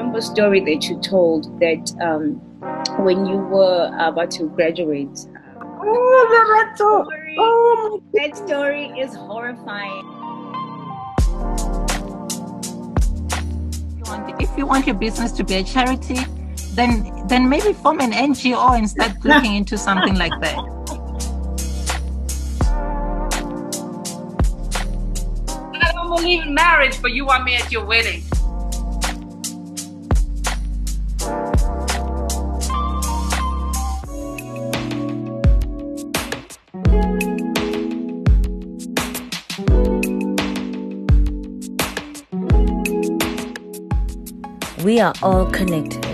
remember a story that you told that um, when you were about to graduate. Oh, that story, oh, that story is horrifying. If you want your business to be a charity, then then maybe form an NGO and start looking into something like that. I don't believe in marriage, but you want me at your wedding. We are all connected.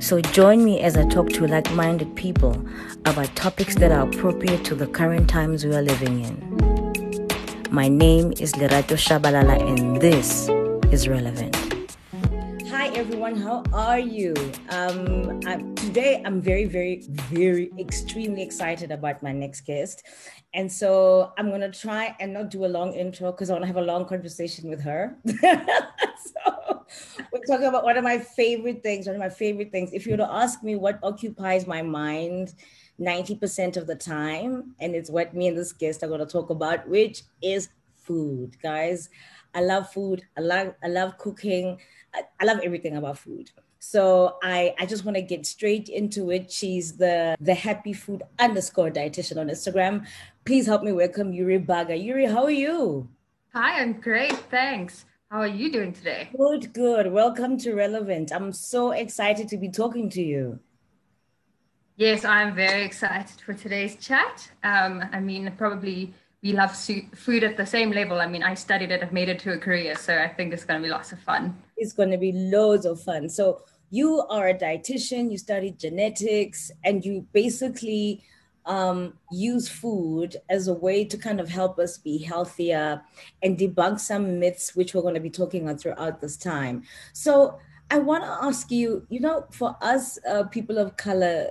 So join me as I talk to like minded people about topics that are appropriate to the current times we are living in. My name is Lerato Shabalala, and this is Relevant. Hi, everyone. How are you? Um, I'm, today, I'm very, very, very extremely excited about my next guest. And so I'm going to try and not do a long intro because I want to have a long conversation with her. so we're talking about one of my favorite things, one of my favorite things. If you were to ask me what occupies my mind 90% of the time, and it's what me and this guest are going to talk about, which is food, guys. I love food. I love I love cooking. I, I love everything about food. So I, I just want to get straight into it. She's the the happy food underscore dietitian on Instagram. Please help me welcome Yuri Baga. Yuri, how are you? Hi, I'm great. Thanks. How are you doing today? Good, good. Welcome to Relevant. I'm so excited to be talking to you. Yes, I'm very excited for today's chat. Um, I mean, probably we love food at the same level. I mean, I studied it, I've made it to a career, so I think it's going to be lots of fun. It's going to be loads of fun. So, you are a dietitian, you studied genetics, and you basically um, use food as a way to kind of help us be healthier and debunk some myths, which we're going to be talking on throughout this time. So, I want to ask you, you know, for us uh, people of color,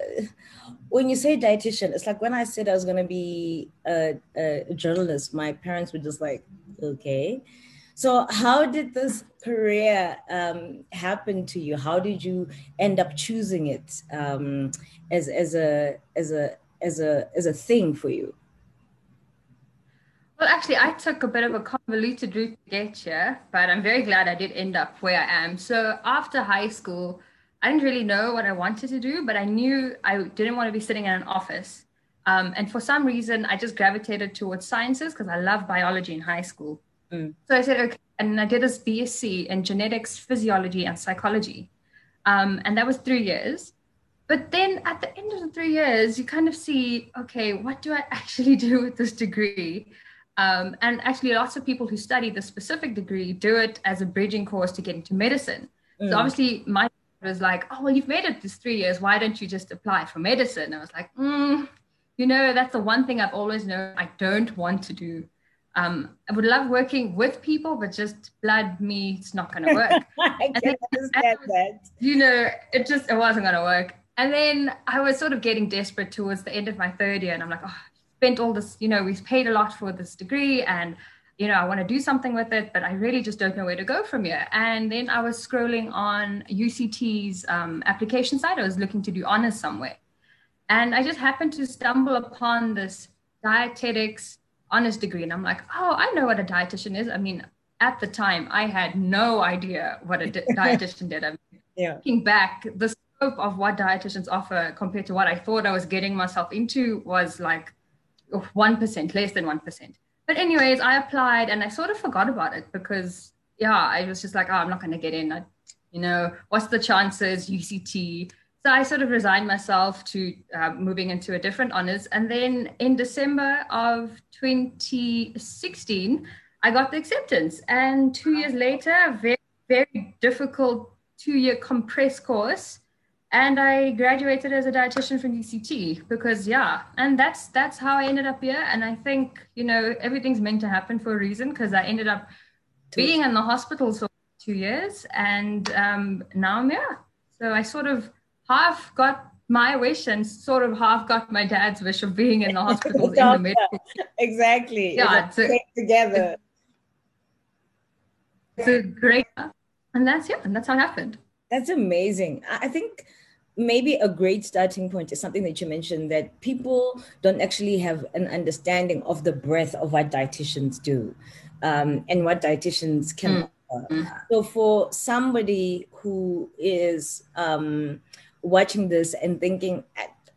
when you say dietitian, it's like when I said I was going to be a, a, journalist, my parents were just like, okay. So, how did this career um, happen to you? How did you end up choosing it um, as as a as a as a as a thing for you? Well, actually, I took a bit of a convoluted route to get here, but I'm very glad I did end up where I am. So after high school, I didn't really know what I wanted to do, but I knew I didn't want to be sitting in an office. Um, and for some reason, I just gravitated towards sciences because I loved biology in high school. Mm. So I said, okay. And I did this BSc in genetics, physiology, and psychology. Um, and that was three years. But then at the end of the three years, you kind of see, okay, what do I actually do with this degree? Um, and actually, lots of people who study the specific degree do it as a bridging course to get into medicine. Mm. So obviously, my was like, oh, well, you've made it this three years. Why don't you just apply for medicine? I was like, mm, you know, that's the one thing I've always known I don't want to do. Um, I would love working with people, but just blood me, it's not going to work. I can understand that. You know, it just it wasn't going to work. And then I was sort of getting desperate towards the end of my third year, and I'm like, oh, spent all this, you know, we've paid a lot for this degree and you know, I want to do something with it, but I really just don't know where to go from here. And then I was scrolling on UCT's um, application site. I was looking to do honors somewhere. And I just happened to stumble upon this dietetics honors degree. And I'm like, oh, I know what a dietitian is. I mean, at the time, I had no idea what a di- dietitian did. I mean, yeah. looking back, the scope of what dietitians offer compared to what I thought I was getting myself into was like 1%, less than 1%. But, anyways, I applied and I sort of forgot about it because, yeah, I was just like, oh, I'm not going to get in. I, you know, what's the chances? UCT. So I sort of resigned myself to uh, moving into a different honors. And then in December of 2016, I got the acceptance. And two years later, very, very difficult two year compressed course and I graduated as a dietitian from UCT because yeah, and that's that's how I ended up here. And I think you know everything's meant to happen for a reason because I ended up being in the hospital for two years, and um, now I'm here. So I sort of half got my wish and sort of half got my dad's wish of being in the hospital in the medical. Exactly. Yeah, it's a, together. It's a great and that's yeah, and that's how it happened. That's amazing. I I think maybe a great starting point is something that you mentioned that people don't actually have an understanding of the breadth of what dietitians do um, and what dietitians can Mm. offer. So, for somebody who is um, watching this and thinking,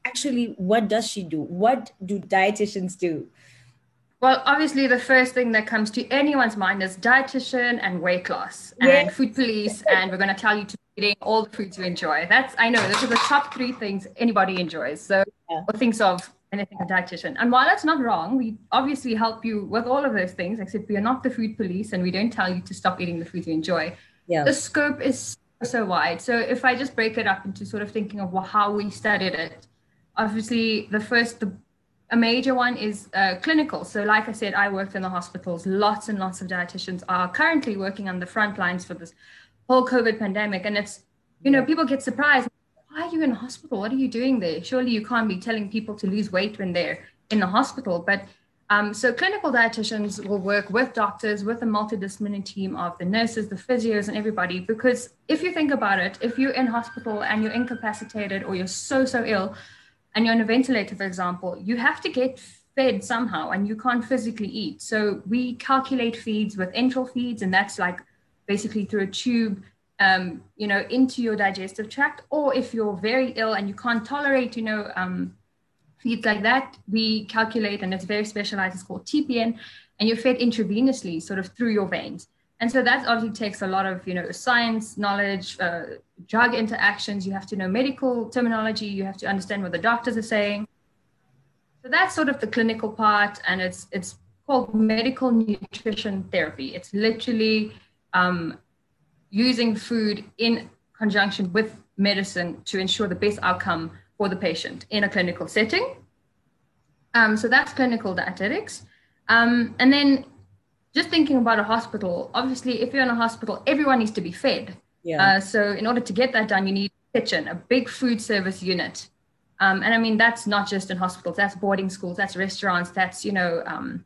actually, what does she do? What do dietitians do? Well, obviously, the first thing that comes to anyone's mind is dietitian and weight loss and Yes. food police, and we're going to tell you to eating all the foods you enjoy. That's I know those are the top three things anybody enjoys. So Yeah. or thinks of anything a dietitian. And while that's not wrong, we obviously help you with all of those things. Except we are not the food police, and we don't tell you to stop eating the foods you enjoy. Yeah. The scope is so, so wide. So if I just break it up into sort of thinking of wha- how we studied it, obviously the first the a major one is uh, clinical. So, like I said, I worked in the hospitals. Lots and lots of dietitians are currently working on the front lines for this whole COVID pandemic. And it's, you know, people get surprised. Why are you in the hospital? What are you doing there? Surely you can't be telling people to lose weight when they're in the hospital. But um, so, clinical dietitians will work with doctors, with a multidisciplinary team of the nurses, the physios, and everybody. Because if you think about it, if you're in hospital and you're incapacitated or you're so, so ill, and you're on a ventilator, for example, you have to get fed somehow and you can't physically eat. So we calculate feeds with enteral feeds, and that's like basically through a tube, um, you know, into your digestive tract. Or if you're very ill and you can't tolerate, you know, um, feeds like that, we calculate, and it's very specialized. It's called TPN, and you're fed intravenously, sort of through your veins. And so that obviously takes a lot of, you know, science knowledge, uh, drug interactions. You have to know medical terminology. You have to understand what the doctors are saying. So that's sort of the clinical part, and it's it's called medical nutrition therapy. It's literally um, using food in conjunction with medicine to ensure the best outcome for the patient in a clinical setting. Um, so that's clinical dietetics. Um, and then just thinking about a hospital, obviously, if you're in a hospital, everyone needs to be fed. Yeah. Uh, so in order to get that done, you need a kitchen, a big food service unit. Um, and I mean, that's not just in hospitals, that's boarding schools, that's restaurants, that's, you know, um,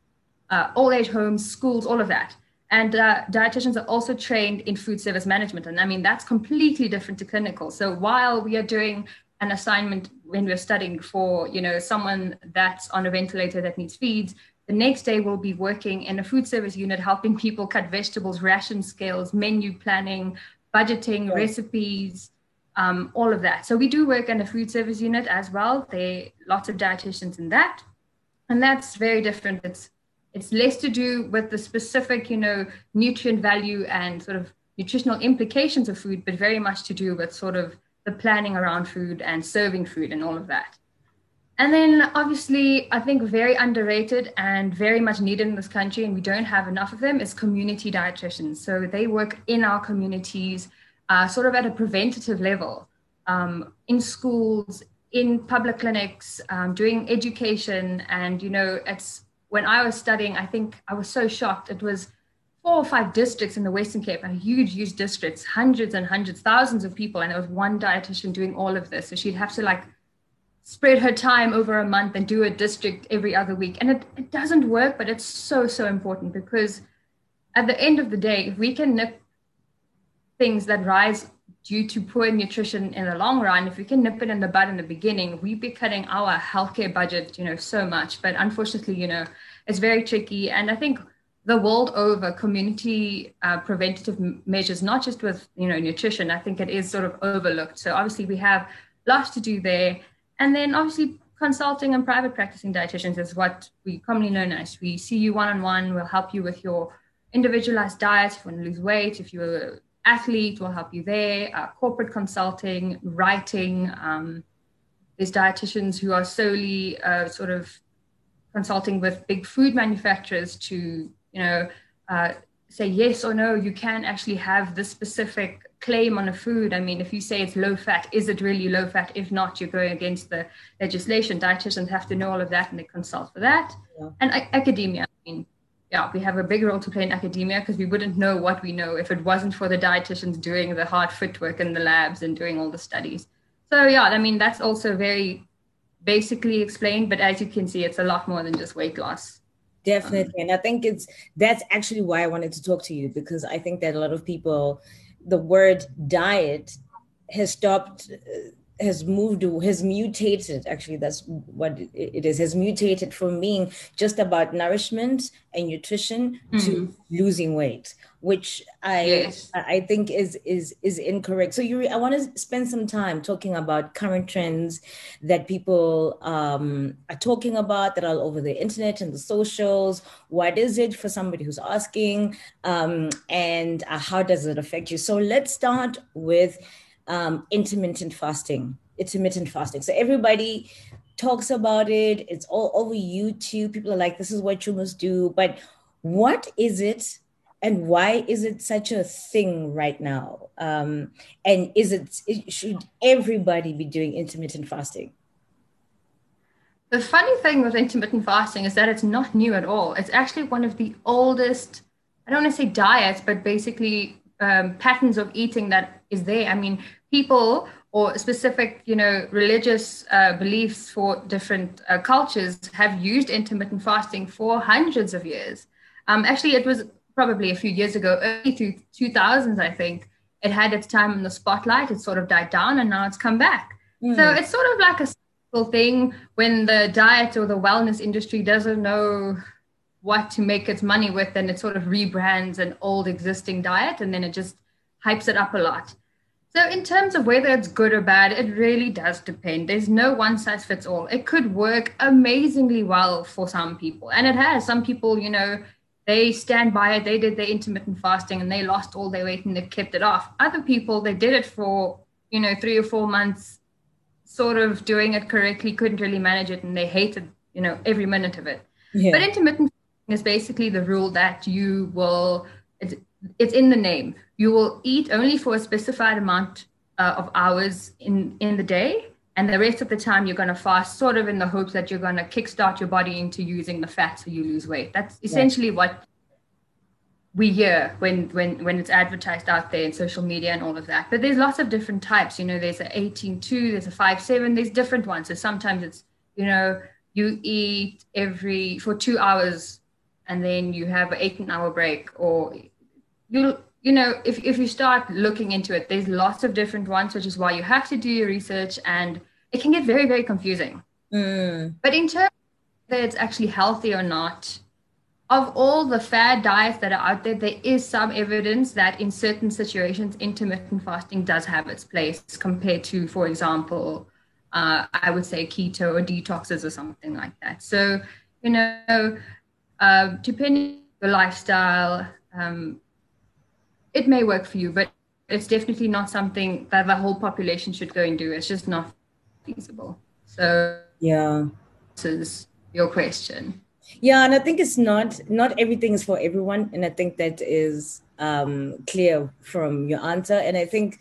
uh, old age homes, schools, all of that. And uh, dietitians are also trained in food service management. And I mean, that's completely different to clinical. So while we are doing an assignment when we're studying for, you know, someone that's on a ventilator that needs feeds, the next day we'll be working in a food service unit, helping people cut vegetables, ration scales, menu planning, budgeting, recipes, um, all of that. So we do work in a food service unit as well. There are lots of dietitians in that. And that's very different. It's it's less to do with the specific, you know, nutrient value and sort of nutritional implications of food, but very much to do with sort of the planning around food and serving food and all of that. And then obviously, I think very underrated and very much needed in this country, and we don't have enough of them, is community dietitians. So they work in our communities, uh, sort of at a preventative level, um, in schools, in public clinics, um, doing education. And, you know, it's when I was studying, I think I was so shocked. It was four or five districts in the Western Cape, and huge, huge districts, hundreds and hundreds, thousands of people. And there was one dietitian doing all of this. So she'd have to like spread her time over a month and do a district every other week. And it, it doesn't work, but it's so, so important because at the end of the day, if we can nip things that rise due to poor nutrition in the long run, if we can nip it in the bud in the beginning, we'd be cutting our healthcare budget, you know, so much. But unfortunately, you know, it's very tricky. And I think the world over, community uh, preventative measures, not just with, you know, nutrition, I think it is sort of overlooked. So obviously we have lots to do there. And then obviously consulting and private practicing dietitians is what we commonly known as. We see you one on one, we'll help you with your individualized diet, if you want to lose weight, if you're athlete, we'll help you there, uh, corporate consulting, writing. Um, there's dietitians who are solely uh, sort of consulting with big food manufacturers to, you know, uh, say yes or no, you can actually have this specific claim on a food. I mean, if you say it's low fat, is it really low fat? If not, you're going against the legislation. Dietitians have to know all of that and they consult for that. Yeah. And academia, I mean, yeah, we have a big role to play in academia because we wouldn't know what we know if it wasn't for the dietitians doing the hard footwork in the labs and doing all the studies. So yeah, I mean that's also very basically explained, but as you can see, it's a lot more than just weight loss. Definitely. And I think it's that's actually why I wanted to talk to you because I think that a lot of people the word diet has stopped uh, has moved has mutated actually that's what it is has mutated from being just about nourishment and nutrition mm. to losing weight which i yes. i think is is is incorrect so you i want to spend some time talking about current trends that people um, are talking about that are all over the internet and the socials what is it for somebody who's asking um, and uh, how does it affect you so let's start with um, intermittent fasting. Intermittent fasting. So everybody talks about it. It's all over YouTube. People are like, this is what you must do. But what is it? And why is it such a thing right now? Um, and is it, should everybody be doing intermittent fasting? The funny thing with intermittent fasting is that it's not new at all. It's actually one of the oldest, I don't want to say diets, but basically um, patterns of eating that is there. I mean, people or specific, you know, religious uh, beliefs for different uh, cultures have used intermittent fasting for hundreds of years. Um, actually, it was probably a few years ago, early to 2000s, I think. It had its time in the spotlight. It sort of died down, and now it's come back. Mm. So it's sort of like a simple thing when the diet or the wellness industry doesn't know what to make its money with, and it sort of rebrands an old existing diet, and then it just hypes it up a lot. So, in terms of whether it's good or bad, it really does depend. There's no one size fits all. It could work amazingly well for some people, and it has. Some people, you know, they stand by it. They did their intermittent fasting and they lost all their weight and they kept it off. Other people, they did it for, you know, three or four months, sort of doing it correctly, couldn't really manage it, and they hated, you know, every minute of it. Yeah. But intermittent is basically the rule that you will it's, it's in the name. You will eat only for a specified amount uh, of hours in in the day and the rest of the time you're going to fast sort of in the hopes that you're going to kickstart your body into using the fat so you lose weight. That's essentially yeah. what we hear when when when it's advertised out there in social media and all of that. But there's lots of different types. You know there's a 18 2 there's a 5 7 there's different ones. So sometimes it's you know you eat every for two hours and then you have an eight hour break or you you know if, if you start looking into it there's lots of different ones which is why you have to do your research and it can get very very confusing mm. but in terms that it's actually healthy or not of all the fad diets that are out there there is some evidence that in certain situations intermittent fasting does have its place compared to for example uh, i would say keto or detoxes or something like that so you know uh, depending on your lifestyle, um, it may work for you, but it's definitely not something that the whole population should go and do. It's just not feasible. So yeah, this is your question. Yeah, and I think it's not not everything is for everyone, and I think that is um, clear from your answer. And I think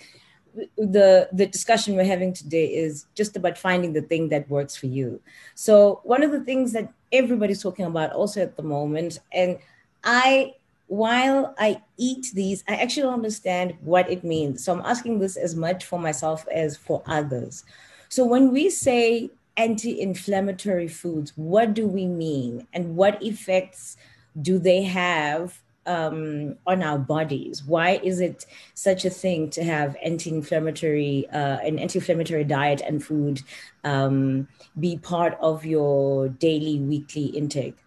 the the discussion we're having today is just about finding the thing that works for you. So one of the things that everybody's talking about also at the moment. And I, while I eat these, I actually don't understand what it means. So I'm asking this as much for myself as for others. So when we say anti inflammatory foods, what do we mean? And what effects do they have um, on our bodies? Why is it such a thing to have anti-inflammatory, uh, an anti-inflammatory diet and food um, be part of your daily, weekly intake?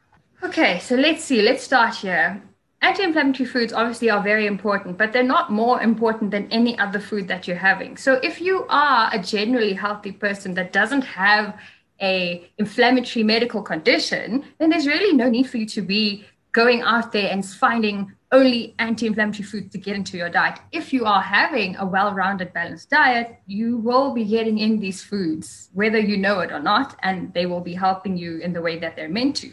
Okay, so let's see. Let's start here. Anti-inflammatory foods obviously are very important, but they're not more important than any other food that you're having. So if you are a generally healthy person that doesn't have a inflammatory medical condition, then there's really no need for you to be going out there and finding only anti-inflammatory foods to get into your diet. If you are having a well-rounded, balanced diet, you will be getting in these foods, whether you know it or not, and they will be helping you in the way that they're meant to.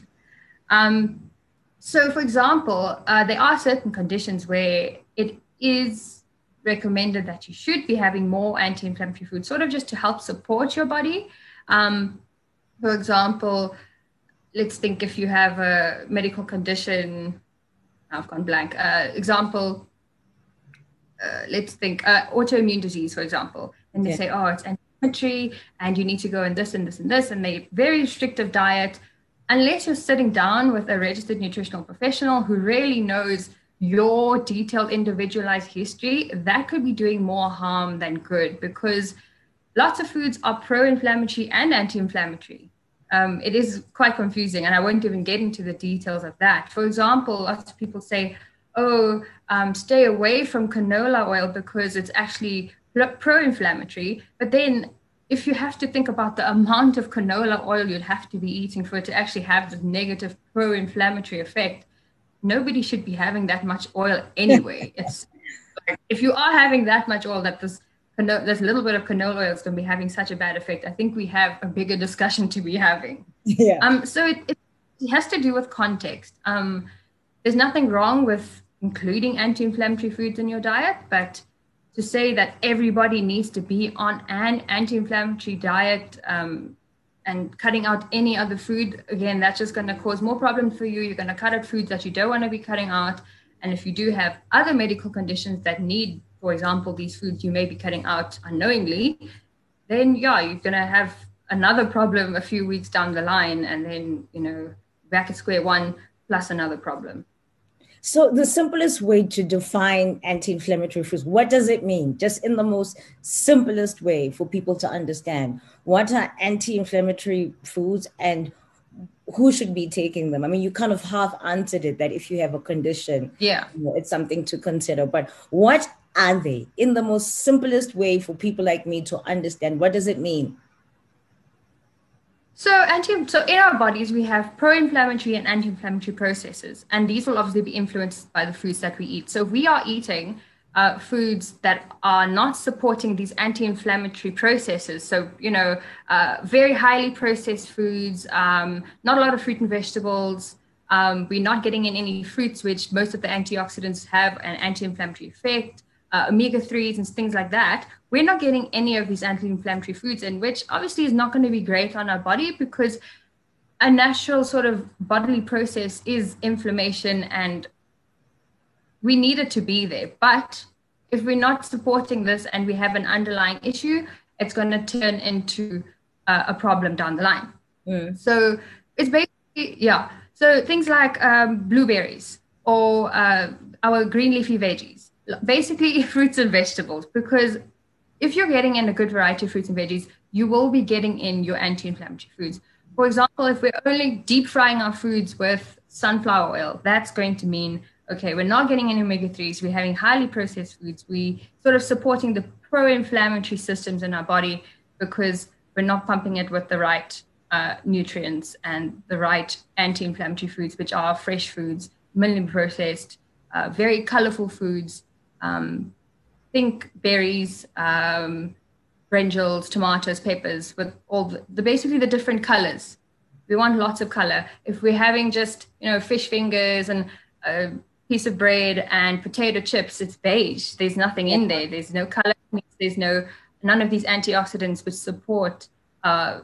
Um, so, for example, uh, there are certain conditions where it is recommended that you should be having more anti-inflammatory foods, sort of just to help support your body. Um, for example, let's think if you have a medical condition, I've gone blank. Uh, example, uh, let's think uh, autoimmune disease, for example, and they yeah. say, oh, it's inflammatory, and you need to go in this and this and this, and they very restrictive diet. Unless you're sitting down with a registered nutritional professional who really knows your detailed individualized history, that could be doing more harm than good because lots of foods are pro-inflammatory and anti-inflammatory. Um, it is quite confusing, and I won't even get into the details of that. For example, lots of people say, "Oh, um, stay away from canola oil because it's actually pro-inflammatory," but then if you have to think about the amount of canola oil you'd have to be eating for it to actually have the negative pro-inflammatory effect, nobody should be having that much oil anyway. it's if you are having that much oil that this there's a little bit of canola oil is going to be having such a bad effect. I think we have a bigger discussion to be having. Yeah. Um. So it, it, it has to do with context. Um. There's nothing wrong with including anti-inflammatory foods in your diet, but to say that everybody needs to be on an anti-inflammatory diet um, and cutting out any other food again that's just going to cause more problems for you you're going to cut out foods that you don't want to be cutting out and if you do have other medical conditions that need for example these foods you may be cutting out unknowingly then yeah you're going to have another problem a few weeks down the line and then you know back at square one plus another problem so the simplest way to define anti-inflammatory foods, what does it mean? Just in the most simplest way for people to understand. What are anti-inflammatory foods and who should be taking them? I mean, you kind of half answered it that if you have a condition, yeah, you know, it's something to consider. But what are they in the most simplest way for people like me to understand? What does it mean? So anti so in our bodies we have pro-inflammatory and anti-inflammatory processes, and these will obviously be influenced by the foods that we eat. So we are eating uh, foods that are not supporting these anti-inflammatory processes. So you know, uh, very highly processed foods, um, not a lot of fruit and vegetables. Um, we're not getting in any fruits, which most of the antioxidants have an anti-inflammatory effect uh, omega 3s and things like that, we're not getting any of these anti inflammatory foods in, which obviously is not going to be great on our body because a natural sort of bodily process is inflammation and we need it to be there. But if we're not supporting this and we have an underlying issue, it's going to turn into uh, a problem down the line. Mm. So it's basically, yeah. So things like um, blueberries or uh, our green leafy veggies basically fruits and vegetables because if you're getting in a good variety of fruits and veggies, you will be getting in your anti-inflammatory foods. For example, if we're only deep frying our foods with sunflower oil, that's going to mean okay, we're not getting any omega 3s, we're having highly processed foods, we sort of supporting the pro-inflammatory systems in our body because we're not pumping it with the right uh, nutrients and the right anti-inflammatory foods, which are fresh foods, minimally processed, uh, very colorful foods, um, think berries, um, brinjals, tomatoes, peppers, with all the, the, basically the different colors. We want lots of color. If we're having just you know fish fingers and a piece of bread and potato chips, it's beige. There's nothing in there. There's no color. There's no none of these antioxidants which support uh,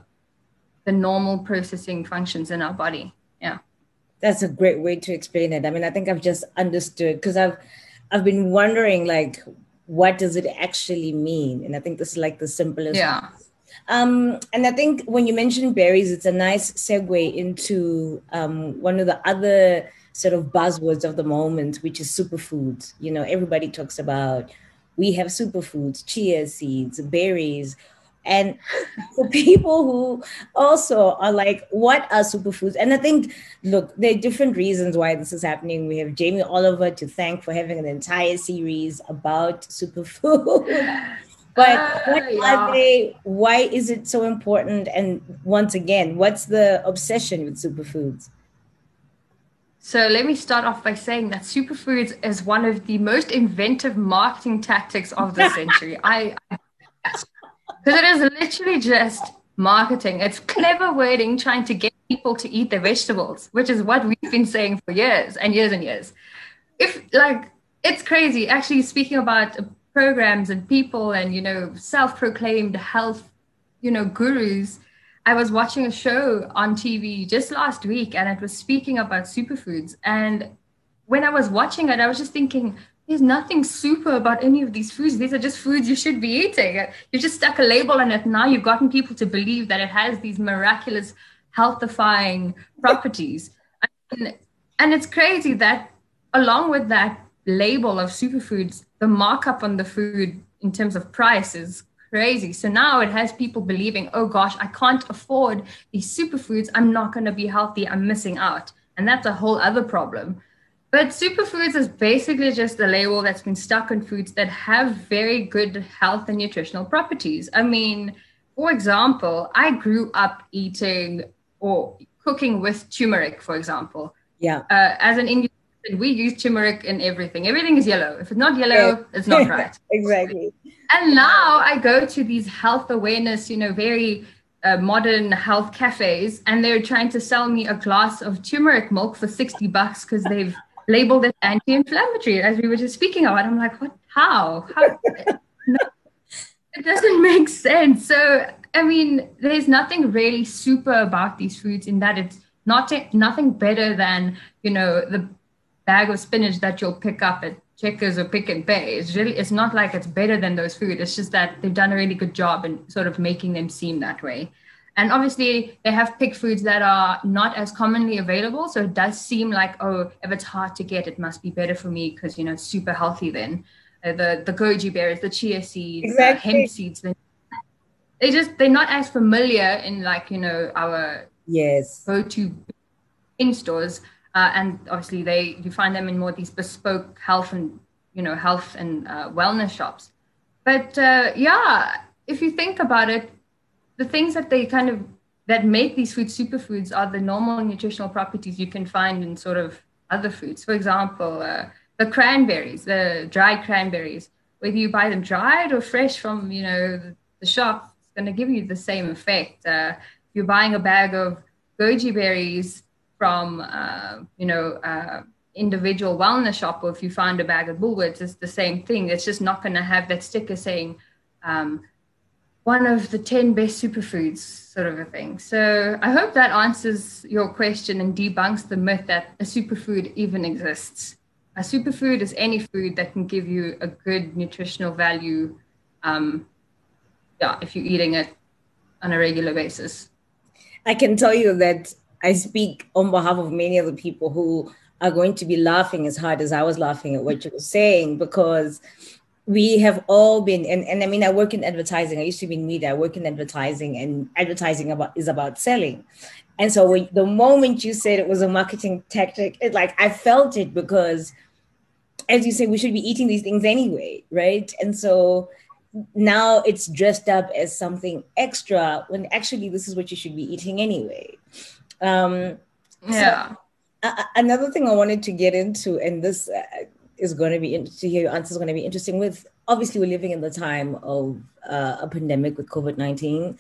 the normal processing functions in our body. Yeah, that's a great way to explain it. I mean, I think I've just understood because I've I've been wondering like what does it actually mean? And I think this is like the simplest. Yeah. Um, and I think when you mention berries, it's a nice segue into um, one of the other sort of buzzwords of the moment, which is superfoods. You know, everybody talks about we have superfoods, chia seeds, berries, and for people who also are like, what are superfoods? And I think, look, there are different reasons why this is happening. We have Jamie Oliver to thank for having an entire series about superfoods. but uh, what yeah. are they? Why is it so important? And once again, what's the obsession with superfoods? So let me start off by saying that superfoods is one of the most inventive marketing tactics of the century. I, I because it is literally just marketing. It's clever wording trying to get people to eat their vegetables, which is what we've been saying for years and years and years. If like it's crazy. Actually, speaking about programs and people and you know self-proclaimed health, you know gurus. I was watching a show on TV just last week, and it was speaking about superfoods. And when I was watching it, I was just thinking, there's nothing super about any of these foods. These are just foods you should be eating. You just stuck a label on it. Now you've gotten people to believe that it has these miraculous healthifying properties. And, and it's crazy that along with that, label of superfoods, the markup on the food in terms of price is crazy. So now it has people believing, oh gosh, I can't afford these superfoods. I'm not going to be healthy. I'm missing out. And that's a whole other problem. But superfoods is basically just a label that's been stuck on foods that have very good health and nutritional properties. I mean, for example, I grew up eating or cooking with turmeric, for example. Yeah. Uh, as an Indian, we use turmeric in everything. Everything is yellow. If it's not yellow, it's not right. exactly. And now I go to these health awareness, you know, very uh, modern health cafes, and they're trying to sell me a glass of turmeric milk for 60 bucks because they've labeled as anti-inflammatory, as we were just speaking about. I'm like, what? How? How? no, it doesn't make sense. So, I mean, there's nothing really super about these foods in that it's not nothing better than you know the bag of spinach that you'll pick up at Checkers or Pick n Pay. It's really it's not like it's better than those food. It's just that they've done a really good job in sort of making them seem that way. And obviously, they have picked foods that are not as commonly available. So it does seem like, oh, if it's hard to get, it must be better for me because you know it's super healthy. Then uh, the the goji berries, the chia seeds, exactly. hemp seeds. They, they just they're not as familiar in like you know our yes go to in stores uh, and obviously they you find them in more these bespoke health and you know health and uh, wellness shops but uh, yeah if you think about it the things that they kind of that make these foods superfoods are the normal nutritional properties you can find in sort of other foods. For example uh, the cranberries the dried cranberries. Whether you buy them dried or fresh from you know the, the shop it's going to give you the same effect. Uh, if you're buying a bag of goji berries from uh, you know uh, individual wellness shop or if you find a bag of Woolworths, it's the same thing. It's just not going to have that sticker saying um, one of the 10 best superfoods sort of a thing. So I hope that answers your question and debunks the myth that a superfood even exists. A superfood is any food that can give you a good nutritional value. Um, yeah, if you're eating it on a regular basis. I can tell you that I speak on behalf of many of the people who are going to be laughing as hard as I was laughing at what you were saying because we have all been and, and I mean I work in advertising. I used to be in media, I work in advertising and advertising about is about selling. And so when, the moment you said it was a marketing tactic, it like I felt it because as you say, we should be eating these things anyway, right? And so now it's dressed up as something extra when actually this is what you should be eating anyway. Um, yeah. So, uh, another thing I wanted to get into, and this uh, is going to be to hear your answer is going to be interesting. With obviously, we're living in the time of uh, a pandemic with COVID nineteen,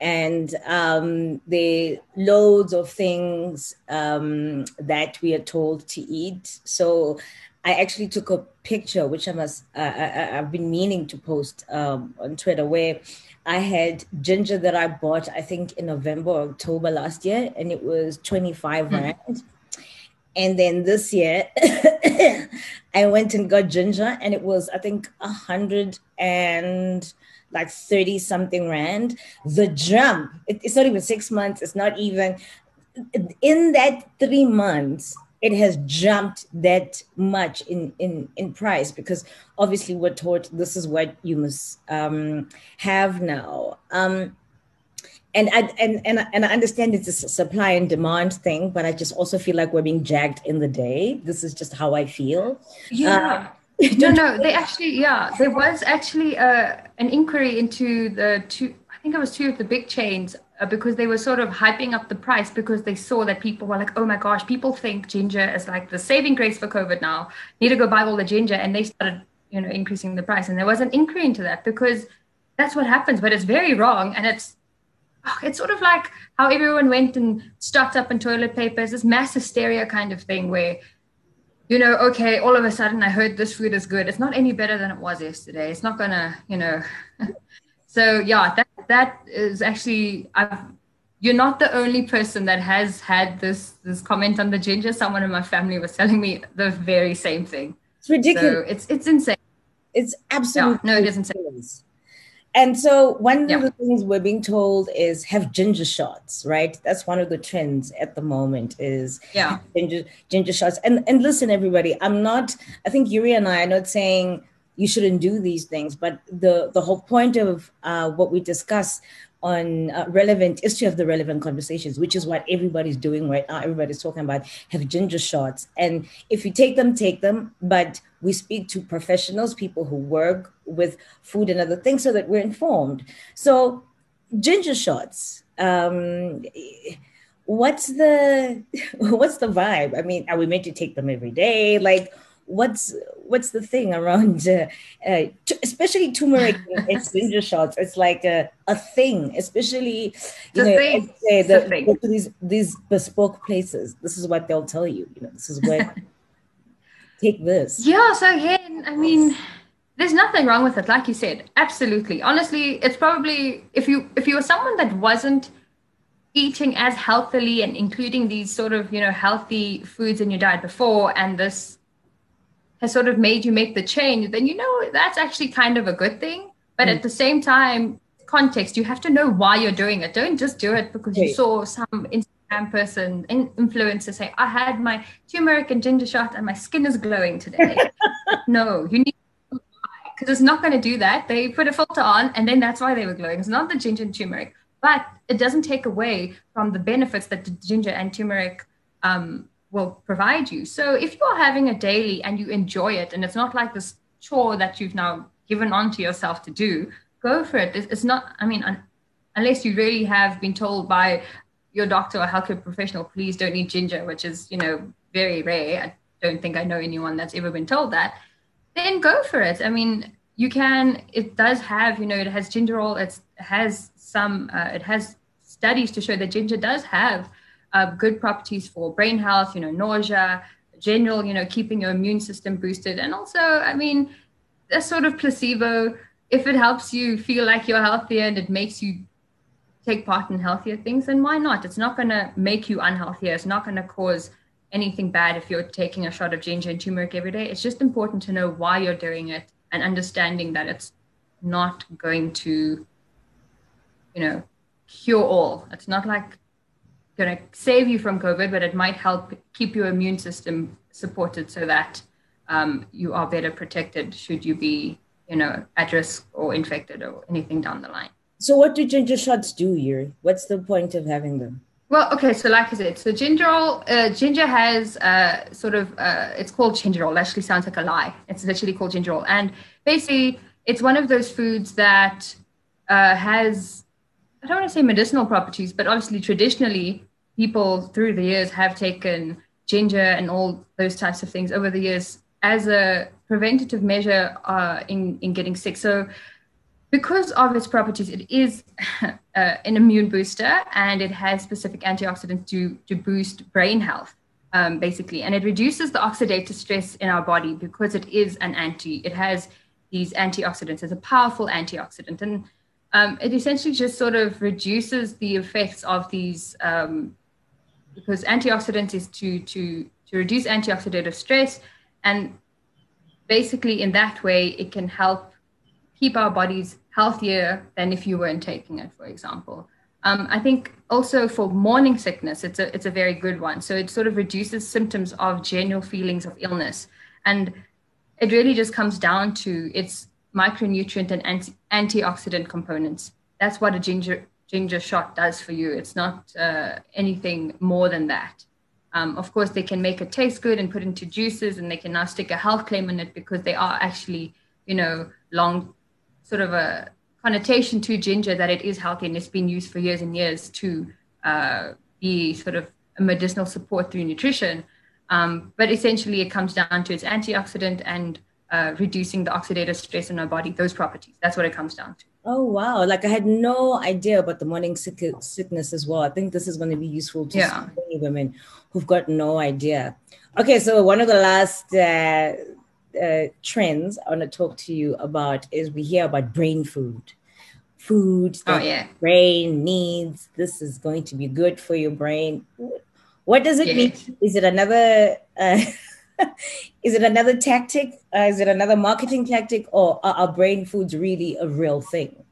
and um, the loads of things um, that we are told to eat. So, I actually took a picture, which I must uh, I, have been meaning to post um, on Twitter, where I had ginger that I bought, I think in November, October last year, and it was 25 mm. rand. And then this year, I went and got ginger, and it was, I think, a hundred and like 30 something rand. The jump, it, it's not even six months, it's not even in that three months, it has jumped that much in in in price because obviously we're taught this is what you must um, have now. Um, and I and, and and I understand it's a supply and demand thing, but I just also feel like we're being jagged in the day. This is just how I feel. Yeah. Uh, no, no, they actually, yeah, there was actually uh, an inquiry into the two. I think it was two of the big chains uh, because they were sort of hyping up the price because they saw that people were like, oh my gosh, people think ginger is like the saving grace for COVID now. Need to go buy all the ginger. And they started, you know, increasing the price. And there was an inquiry into that because that's what happens, but it's very wrong. And it's, Oh, it's sort of like how everyone went and stocked up on toilet papers, this mass hysteria kind of thing where, you know, okay, all of a sudden I heard this food is good. It's not any better than it was yesterday. It's not gonna, you know, so yeah, that that is actually I've, you're not the only person that has had this this comment on the ginger. Someone in my family was telling me the very same thing. It's ridiculous. So it's it's insane. It's absolutely yeah, no, it is insane. And so one Yeah. of the things we're being told is have ginger shots, right? That's one of the trends at the moment is Yeah. ginger ginger shots. And and listen, everybody, I'm not. I think Yuri and I are not saying you shouldn't do these things, but the the whole point of uh, what we discuss on uh, relevant is to have the relevant conversations, which is what everybody's doing right now. Everybody's talking about have ginger shots, and if you take them, take them. But we speak to professionals, people who work with food and other things, so that we're informed. So ginger shots. Um, what's the what's the vibe? I mean, are we meant to take them every day? Like, what's what's the thing around, uh, uh, t- especially turmeric and and ginger shots? It's like a, a thing, especially you It's a know, thing. Say It's a that thing. these these bespoke places. This is what they'll tell you. You know, this is where take this. Yeah, so again, I mean, there's nothing wrong with it, like you said. Absolutely. Honestly, it's probably if you if you were someone that wasn't eating as healthily and including these sort of, you know, healthy foods in your diet before and this has sort of made you make the change, then you know that's actually kind of a good thing. But at the same time, context, you have to know why you're doing it. Don't just do it because you saw some Instagram person, in, influencer say, I had my turmeric and ginger shot and my skin is glowing today. no, you need because it's not going to do that. They put a filter on and then that's why they were glowing. It's not the ginger and turmeric, but it doesn't take away from the benefits that the ginger and turmeric um, will provide you. So if you are having a daily and you enjoy it, and it's not like this chore that you've now given on to yourself to do, go for it. It's, not, I mean, un- unless you really have been told by your doctor or healthcare professional, please don't eat ginger, which is, you know, very rare. I don't think I know anyone that's ever been told that. Then go for it. I mean, you can. It does have, you know, it has gingerol. It has some. Uh, it has studies to show that ginger does have uh, good properties for brain health. You know, nausea, general. You know, keeping your immune system boosted, and also, I mean, a sort of placebo. If it helps you feel like you're healthier and it makes you take part in healthier things, then why not? It's not going to make you unhealthier. It's not going to cause anything bad if you're taking a shot of ginger and turmeric every day. It's just important to know why you're doing it and understanding that it's not going to, you know, cure all. It's not like going to save you from COVID, but it might help keep your immune system supported so that um, you are better protected should you be, you know, at risk or infected or anything down the line. So, what do ginger shots do, Yuri? What's the point of having them? Well, okay, so like I said, so gingerol, uh, ginger has uh, sort of, uh, it's called gingerol. Actually, sounds like a lie. It's literally called gingerol, and basically, it's one of those foods that uh, has, I don't want to say medicinal properties, but obviously, traditionally, people through the years have taken ginger and all those types of things over the years as a preventative measure uh, in in getting sick. So because of its properties, it is uh, an immune booster and it has specific antioxidants to, to boost brain health, um, basically. And it reduces the oxidative stress in our body because it is an anti, it has these antioxidants, it's a powerful antioxidant. And um, it essentially just sort of reduces the effects of these, um, because antioxidants is to, to, to reduce antioxidative stress. And basically, in that way, it can help keep our bodies healthier than if you weren't taking it, for example. Um, I think also for morning sickness, it's a it's a very good one. So it sort of reduces symptoms of general feelings of illness, and it really just comes down to its micronutrient and anti- antioxidant components. That's what a ginger ginger shot does for you. It's not uh, anything more than that. Um, of course, they can make it taste good and put into juices, and they can now stick a health claim on it because they are actually, you know, long sort of a connotation to ginger that it is healthy and it's been used for years and years to uh, be sort of a medicinal support through nutrition. Um, but essentially, it comes down to its antioxidant and uh, reducing the oxidative stress in our body, those properties. That's what it comes down to. Oh wow! Like I had no idea about the morning sick- sickness as well. I think this is going to be useful to Yeah. so many women who've got no idea. Okay, so one of the last uh, uh, trends I want to talk to you about is we hear about brain food, food Oh, that yeah. brain needs. This is going to be good for your brain. What does it Yes. mean? Is it another? Is it another tactic? Uh, is it another marketing tactic, or are, are brain foods really a real thing?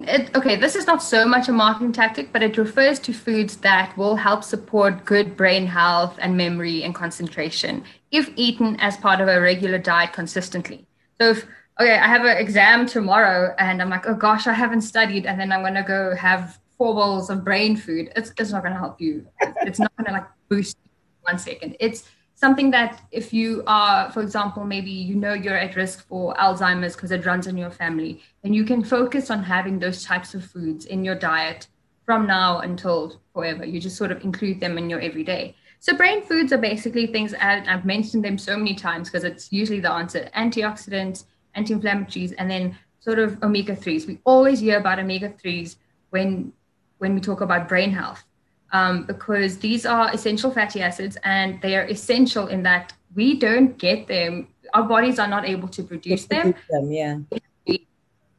it, okay, this is not so much a marketing tactic, but it refers to foods that will help support good brain health and memory and concentration if eaten as part of a regular diet consistently. So if okay, I have an exam tomorrow and I'm like, oh gosh, I haven't studied, and then I'm gonna go have four bowls of brain food. It's it's not gonna help you. It's not gonna like boost one second. It's something that if you are, for example, maybe you know you're at risk for Alzheimer's because it runs in your family, then you can focus on having those types of foods in your diet from now until forever. You just sort of include them in your everyday. So brain foods are basically things, and I've mentioned them so many times because it's usually the answer: antioxidants, anti-inflammatories, and then sort of omega threes. We always hear about omega threes when when we talk about brain health um, because these are essential fatty acids and they are essential in that we don't get them. Our bodies are not able to produce them, them yeah.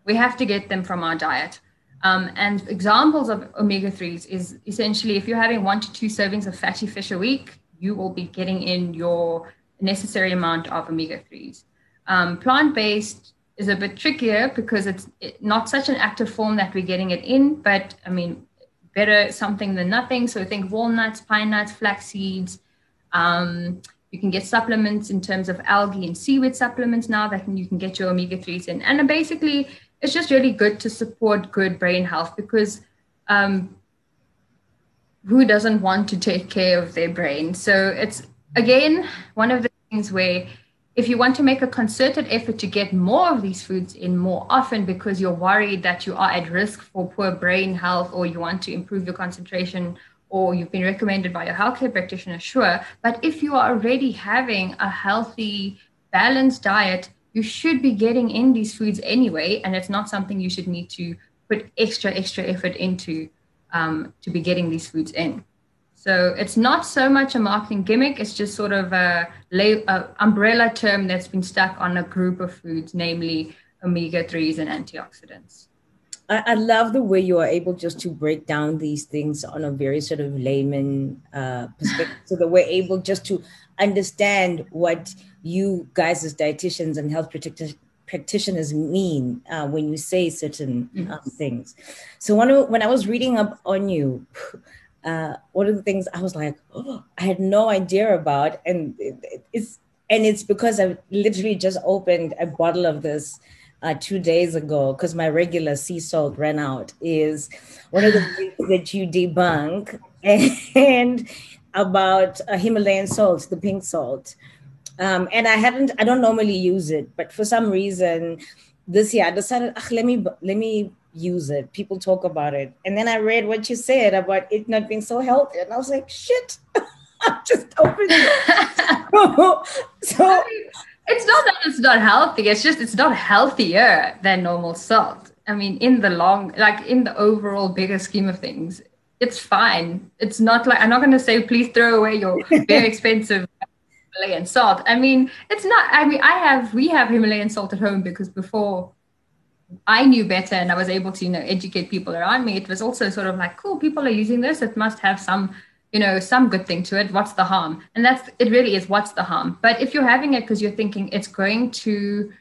We have to get them from our diet. Um, and examples of omega-3s is essentially if you're having one to two servings of fatty fish a week you will be getting in your necessary amount of omega-3s um, plant-based is a bit trickier because it's not such an active form that we're getting it in but i mean better something than nothing. So think walnuts, pine nuts, flax seeds. Um, you can get supplements in terms of algae and seaweed supplements now that you can get your omega 3s in. And basically, it's just really good to support good brain health because um, who doesn't want to take care of their brain? So it's, again, one of the things where if you want to make a concerted effort to get more of these foods in more often because you're worried that you are at risk for poor brain health or you want to improve your concentration or you've been recommended by your healthcare practitioner, sure. But if you are already having a healthy, balanced diet, you should be getting in these foods anyway. And it's not something you should need to put extra, extra effort into um, to be getting these foods in. So it's not so much a marketing gimmick, it's just sort of a, a umbrella term that's been stuck on a group of foods, namely omega 3s and antioxidants. I, I, love the way you are able just to break down these things on a very sort of layman uh, perspective. so that we're able just to understand what you guys as dietitians and health practitioners mean uh, when you say certain uh, things. So when, when I was reading up on you, uh, one of the things I was like, oh, I had no idea about, and it, it's and it's because I literally just opened a bottle of this uh, two days ago because my regular sea salt ran out. Is one of the things that you debunk, and about uh, Himalayan salt, the pink salt. Um, and I hadn't, I don't normally use it, but for some reason, this year I decided, let me let me use it. People talk about it. And then I read what you said about it not being so healthy. And I was like, shit, I just opened it. so it's not that it's not healthy, it's just it's not healthier than normal salt. I mean, in the long, like in the overall bigger scheme of things, it's fine. It's not like I'm not going to say please throw away your very expensive Himalayan salt. I mean, it's not. I mean, I have we have Himalayan salt at home because before I knew better and I was able to, you know, educate people around me. It was also sort of like, cool, people are using this. It must have some, you know, some good thing to it. What's the harm? And that's it really is what's the harm. But if you're having it because you're thinking it's going to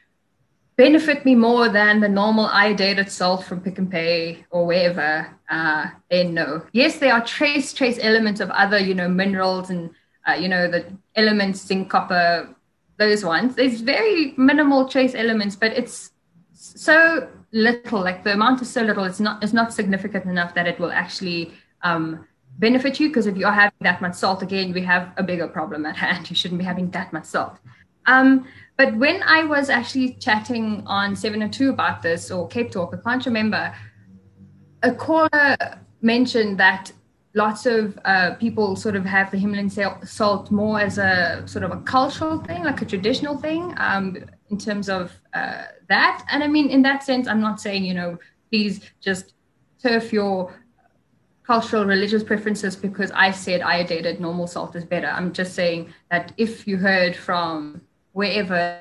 benefit me more than the normal iodated salt from Pick n Pay or wherever, uh, then no. Yes, there are trace trace elements of other, you know, minerals and uh, you know, the elements, zinc, copper, those ones. There's very minimal trace elements, but it's so little, like the amount is so little, it's not it's not significant enough that it will actually um, benefit you. Because if you are having that much salt, again, we have a bigger problem at hand. You shouldn't be having that much salt. Um, but when I was actually chatting on 702 about this or Cape Talk, I can't remember, a caller mentioned that lots of uh, people sort of have the Himalayan salt more as a sort of a cultural thing, like a traditional thing. Um, in terms of uh, that. And I mean, in that sense, I'm not saying, you know, please just turf your cultural religious preferences because I said iodated normal salt is better. I'm just saying that if you heard from wherever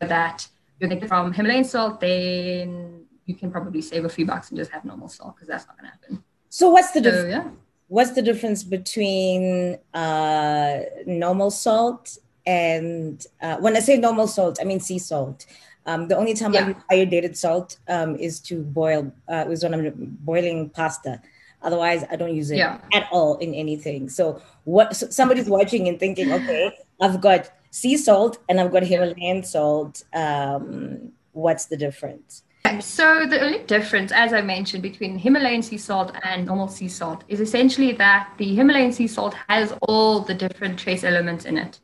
that you're getting from Himalayan salt, then you can probably save a few bucks and just have normal salt because that's not going to happen. So what's the difference? So, yeah. What's the difference between uh, normal salt and uh, when I say normal salt, I mean sea salt Um, the only time I use iodinated salt um, is to boil. Uh, is when I'm boiling pasta. Otherwise, I don't use it Yeah. at all in anything. So what? So somebody's watching and thinking, okay, I've got sea salt and I've got Himalayan salt. Um, what's the difference? So the only difference, as I mentioned, between Himalayan sea salt and normal sea salt is essentially that the Himalayan sea salt has all the different trace elements in it.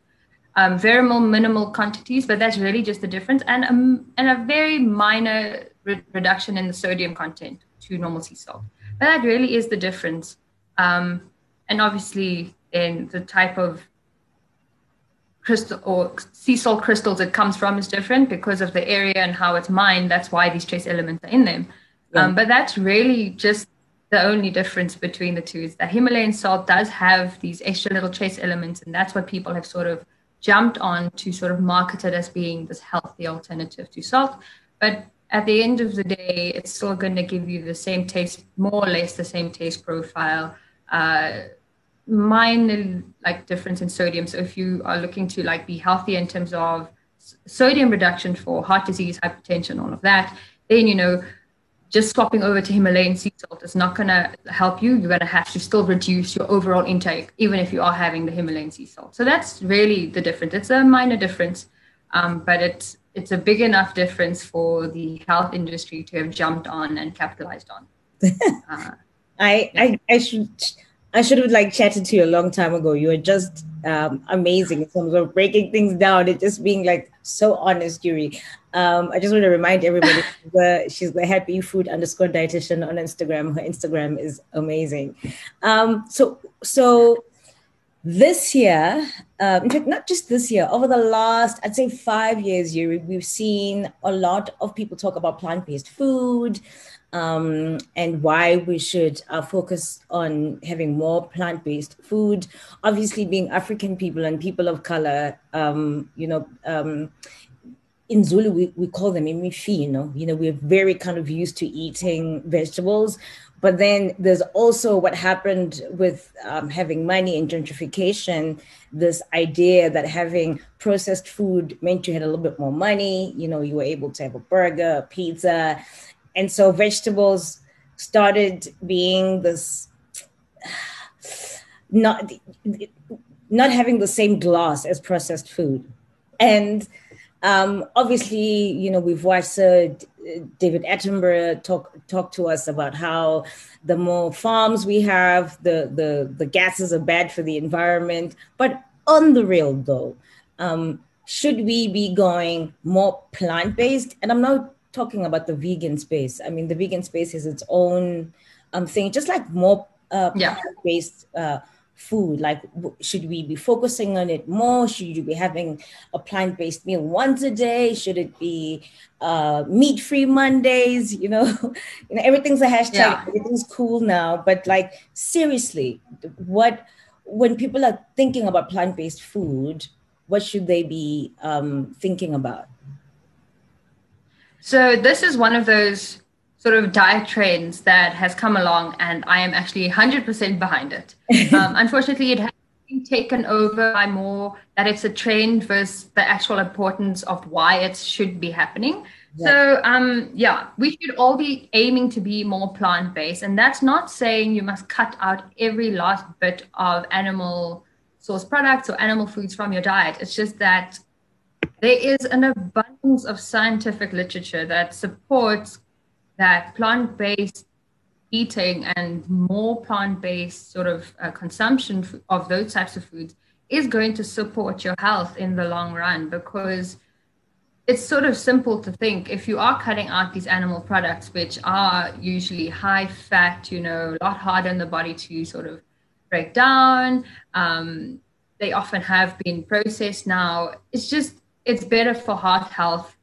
Um, very minimal quantities, but that's really just the difference, and um, and a very minor re- reduction in the sodium content to normal sea salt. But that really is the difference. Um, and obviously, in the type of crystal or sea salt crystals it comes from is different because of the area and how it's mined. That's why these trace elements are in them. Um, but that's really just the only difference between the two is that Himalayan salt does have these extra little trace elements, and that's what people have sort of jumped on to sort of market it as being this healthy alternative to salt. But at the end of the day, it's still going to give you the same taste, more or less the same taste profile. Uh, minor like difference in sodium. So if you are looking to like be healthy in terms of sodium reduction for heart disease, hypertension, all of that, then you know just swapping over to Himalayan sea salt is not going to help you. You're going to have to still reduce your overall intake, even if you are having the Himalayan sea salt. So that's really the difference. It's a minor difference, um, but it's it's a big enough difference for the health industry to have jumped on and capitalized on. Uh, I, I I should I should have like chatted to you a long time ago. You were just um, amazing in terms of breaking things down and just being like so honest, Yuri. Um, I just want to remind everybody the, she's the happy food underscore dietitian on Instagram. Her Instagram is amazing. Um, so so this year, uh, in fact, not just this year, over the last, I'd say five years, Yuri, we've seen a lot of people talk about plant based food um, and why we should uh, focus on having more plant based food. Obviously, being African people and people of color, um, you know, um, in Zulu, we, we call them imifi, you know, you know, we're very kind of used to eating vegetables. But then there's also what happened with um, having money and gentrification, this idea that having processed food meant you had a little bit more money, you know, you were able to have a burger, a pizza. And so vegetables started being this not not having the same gloss as processed food. And um, obviously, you know, we've watched uh, David Attenborough talk talk to us about how the more farms we have, the the the gases are bad for the environment. But on the real, though, um, should we be going more plant based? And I'm not talking about the vegan space. I mean, the vegan space is its own um, thing, just like more uh, Yeah. plant based. Uh, food? Like w- should we be focusing on it more? Should you be having a plant-based meal once a day? Should it be uh meat-free mondays? You know you know everything's a hashtag. Yeah. everything's cool now. But like seriously what when people are thinking about plant-based food what should they be um thinking about? So this is one of those sort of diet trends that has come along, and I am actually 100% behind it. Um, unfortunately, it has been taken over by more that it's a trend versus the actual importance of why it should be happening. So um, yeah, we should all be aiming to be more plant-based, and that's not saying you must cut out every last bit of animal source products or animal foods from your diet. It's just that there is an abundance of scientific literature that supports that plant-based eating and more plant-based sort of uh, consumption of those types of foods is going to support your health in the long run because it's sort of simple to think. If you are cutting out these animal products which are usually high fat you know a lot harder in the body to sort of break down um, they often have been processed now it's just it's better for heart health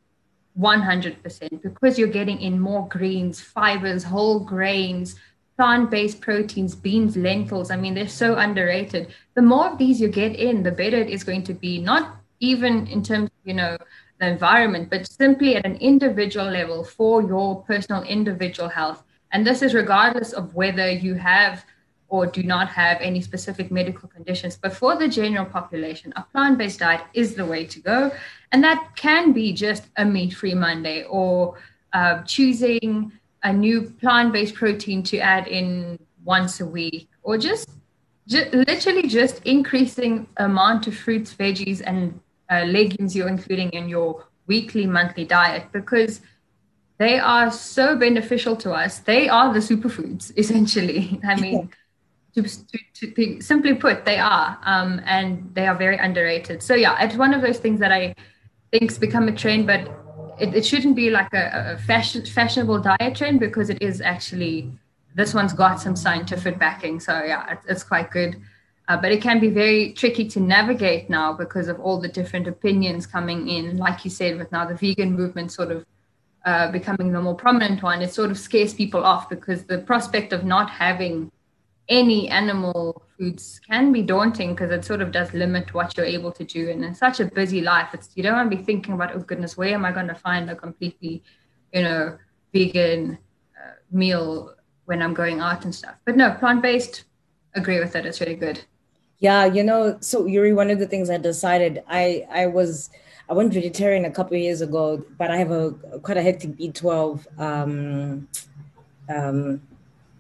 100% because you're getting in more greens fibers whole grains plant-based proteins beans lentils. I mean they're so underrated. The more of these you get in the better it is going to be not even in terms of you know the environment but simply at an individual level for your personal individual health. And this is regardless of whether you have or do not have any specific medical conditions. But for the general population, a plant based diet is the way to go. And that can be just a meat free Monday or uh, choosing a new plant based protein to add in once a week or just, just literally just increasing amount of fruits, veggies, and uh, legumes you're including in your weekly, monthly diet because they are so beneficial to us. They are the superfoods, essentially. I mean, to, to, to, simply put, they are, um, and they are very underrated. So yeah, it's one of those things that I think's become a trend, but it, it shouldn't be like a, a fashion, fashionable diet trend because it is actually this one's got some scientific backing. So yeah, it's, it's quite good. Uh, but it can be very tricky to navigate now because of all the different opinions coming in. Like you said, with now the vegan movement sort of uh, becoming the more prominent one, it sort of scares people off because the prospect of not having any animal foods can be daunting because it sort of does limit what you're able to do. And in such a busy life, it's you don't want to be thinking about, oh goodness, where am I going to find a completely, you know, vegan uh, meal when I'm going out and stuff. But no, plant based, agree with it. It's really good. Yeah, you know, so Yuri, one of the things I decided, I I was I went vegetarian a couple years ago, but I have a quite a hectic B12 um, um,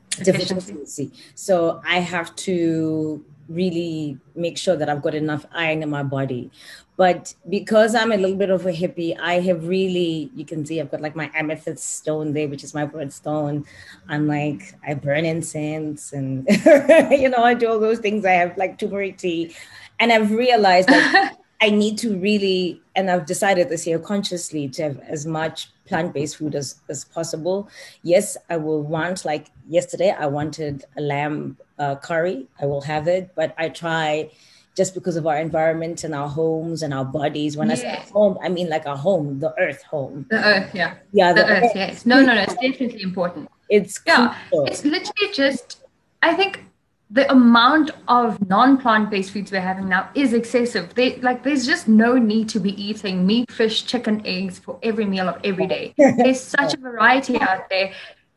deficiency. So I have to really make sure that I've got enough iron in my body. But because I'm a little bit of a hippie, I have really, you can see I've got like my amethyst stone there, which is my stone. I'm like, I burn incense and, you know, I do all those things. I have like turmeric tea. And I've realized that I need to really, and I've decided this year consciously to have as much plant-based food as, as possible. Yes, I will want, like yesterday, I wanted a lamb uh, curry. I will have it, but I try just because of our environment and our homes and our bodies. When yeah. I say home, I mean like our home, the earth home. The earth, yeah. Yeah, the, the earth, earth, yes. No, no, no, it's definitely important. It's yeah, it's literally just, I think the amount of non-plant-based foods we're having now is excessive. They like there's just no need to be eating meat, fish, chicken, eggs for every meal of every day. There's such a variety out there.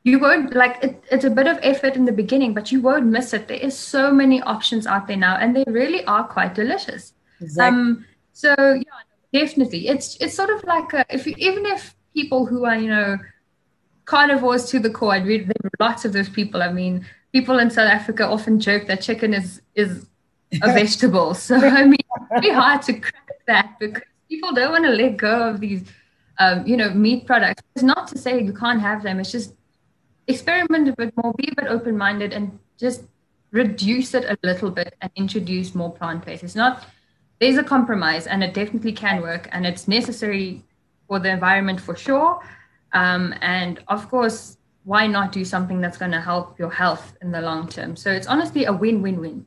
You won't like it, it's a bit of effort in the beginning, but you won't miss it. There is so many options out there now, and they really are quite delicious. Exactly. Um, so yeah, definitely, it's it's sort of like a, if you, even if people who are you know carnivores to the core, I read lots of those people. I mean, people in South Africa often joke that chicken is is a vegetable. So I mean, it's very hard to crack that because people don't want to let go of these, um, you know, meat products. It's not to say you can't have them. It's just experiment a bit more, be a bit open minded, and just reduce it a little bit and introduce more plant based. It's not. There's a compromise, and it definitely can work, and it's necessary for the environment for sure. Um, and of course, why not do something that's going to help your health in the long term? So it's honestly a win win win.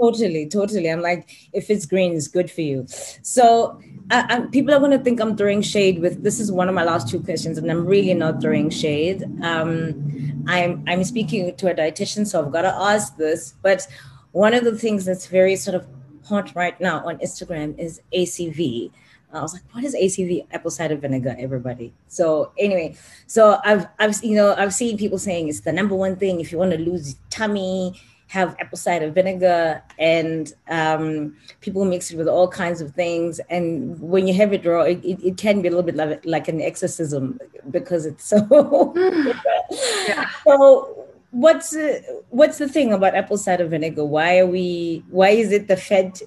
totally, totally. I'm like, if it's green, it's good for you. So I, I, people are going to think I'm throwing shade with this is one of my last two questions, and I'm really not throwing shade. Um, I'm I'm speaking to a dietitian, so I've got to ask this. But one of the things that's very sort of hot right now on Instagram is ACV. I was like, what is ACV? Apple cider vinegar, everybody. So anyway, so I've I've you know I've seen people saying it's the number one thing if you want to lose tummy, have apple cider vinegar, and um, people mix it with all kinds of things. And when you have it raw, it, it, it can be a little bit like, like an exorcism because it's so. yeah. So what's what's the thing about apple cider vinegar? Why are we? Why is it the fed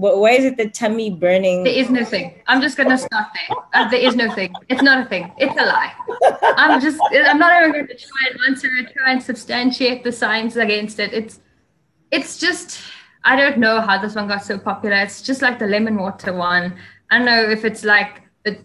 why is it the tummy burning? There is no thing. I'm just gonna start there. Uh, there is no thing. It's not a thing. It's a lie. I'm just. I'm not even going to try and answer it. Try and substantiate the science against it. It's. It's just. I don't know how this one got so popular. It's just like the lemon water one. I don't know if it's like the.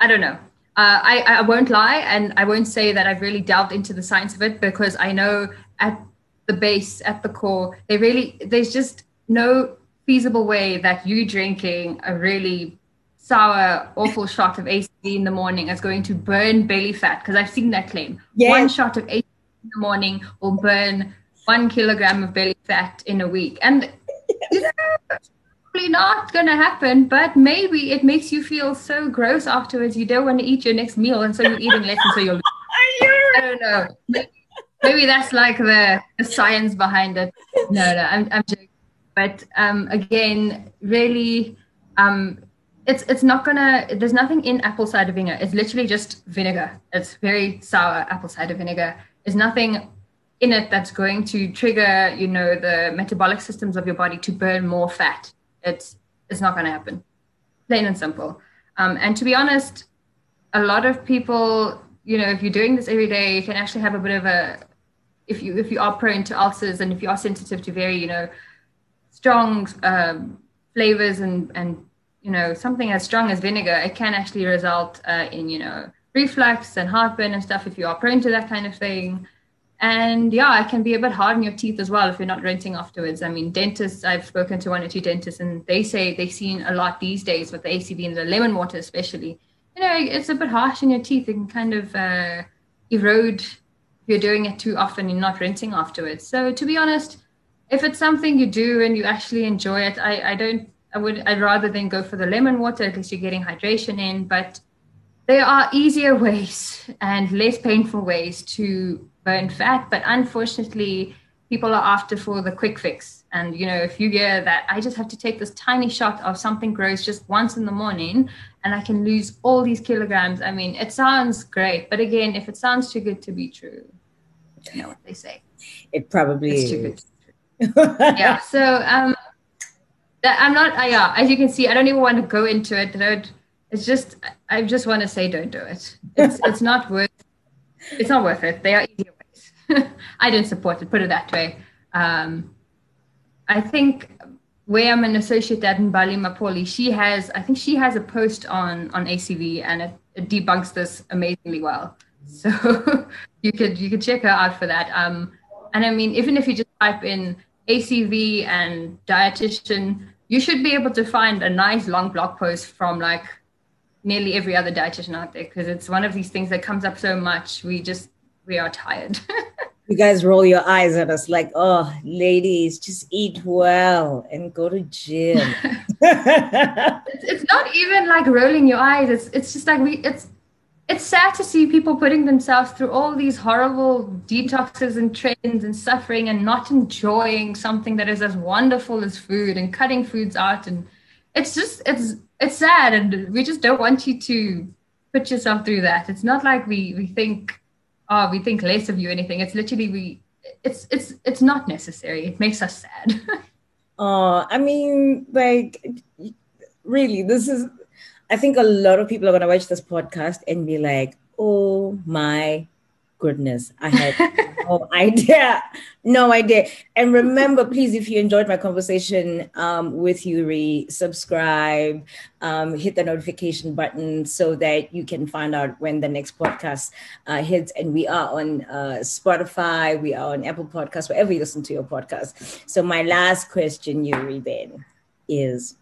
I don't know. Uh, I, I won't lie and I won't say that I've really delved into the science of it because I know at the base, at the core, they really there's just no feasible way that you drinking a really sour, awful shot of ACV in the morning is going to burn belly fat? Because I've seen that claim. Yeah. One shot of ACV in the morning will burn one kilogram of belly fat in a week. And it's probably not going to happen, but maybe it makes you feel so gross afterwards. You don't want to eat your next meal, and so you're eating less, and so you're. I don't know. maybe that's like the, the science behind it. No, no, I'm, I'm joking. But um, again, really, um, it's it's not gonna. There's nothing in apple cider vinegar. It's literally just vinegar. It's very sour apple cider vinegar. There's nothing in it that's going to trigger, you know, the metabolic systems of your body to burn more fat. It's it's not going to happen. Plain and simple. Um, and to be honest, a lot of people, you know, if you're doing this every day, you can actually have a bit of a if you if you are prone to ulcers and if you are sensitive to very, you know, strong um, flavors and and you know something as strong as vinegar, it can actually result uh, in you know reflux and heartburn and stuff if you are prone to that kind of thing. And yeah, it can be a bit hard on your teeth as well if you're not rinsing afterwards. I mean, dentists, I've spoken to one or two dentists, and they say they've seen a lot these days with the ACV and the lemon water, especially. You know, it's a bit harsh on your teeth. It can kind of uh, erode if you're doing it too often and not rinsing afterwards. So, to be honest, if it's something you do and you actually enjoy it, I, I don't, I would, I'd rather than go for the lemon water. At least you're getting hydration in. But there are easier ways and less painful ways to burn fat, but unfortunately, people are after for the quick fix. And you know, if you hear that I just have to take this tiny shot of something gross just once in the morning and I can lose all these kilograms, I mean, it sounds great, but again, if it sounds too good to be true, you know what they say. It probably It's is. too good. To be true. yeah. So um, that I'm not. Uh, yeah, as you can see, I don't even want to go into it. Don't. It's just. I just want to say, don't do it. It's it's not worth. It's not worth it. There are easier ways. I don't support it. Put it that way. Um, I think where I'm an associate at Mbali Mapoli, she has. I think she has a post on on ACV, and it, it debunks this amazingly well. So you could you could check her out for that. Um, and I mean, even if you just type in ACV and dietitian, you should be able to find a nice long blog post from like nearly every other dietitian out there because it's one of these things that comes up so much. We just we are tired. You guys roll your eyes at us like, oh, ladies, just eat well and go to gym. it's, it's not even like rolling your eyes. It's it's just like we it's it's sad to see people putting themselves through all these horrible detoxes and trends and suffering and not enjoying something that is as wonderful as food and cutting foods out. And it's just it's it's sad. And we just don't want you to put yourself through that. It's not like we we think oh we think less of you or anything. It's literally we it's it's it's not necessary. It makes us sad. Oh, I mean, like, really, this is. I think a lot of people are going to watch this podcast and be like, "Oh my goodness, I had no idea, no idea." And remember, please, if you enjoyed my conversation um, with Yuri, subscribe, um, hit the notification button so that you can find out when the next podcast uh, hits. And we are on uh, Spotify, we are on Apple Podcasts, wherever you listen to your podcast. So my last question, Yuri, then is: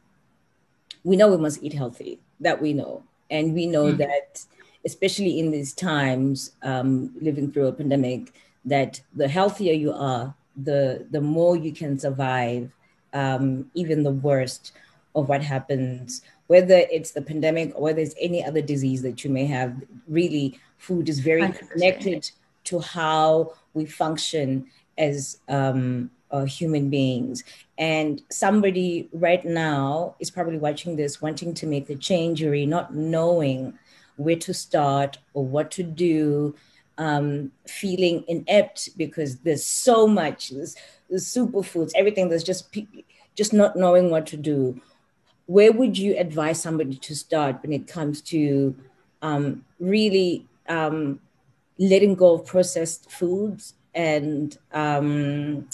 We know we must eat healthy. That we know, and we know that, especially in these times, um, living through a pandemic, that the healthier you are, the the more you can survive, um, even the worst of what happens, whether it's the pandemic or whether it's any other disease that you may have. Really, food is very 100%. connected to how we function as um, uh, human beings. And somebody right now is probably watching this, wanting to make the change, or not knowing where to start or what to do, um, feeling inept because there's so much, there's, there's superfoods, everything. There's just just not knowing what to do. Where would you advise somebody to start when it comes to um, really um, letting go of processed foods and um,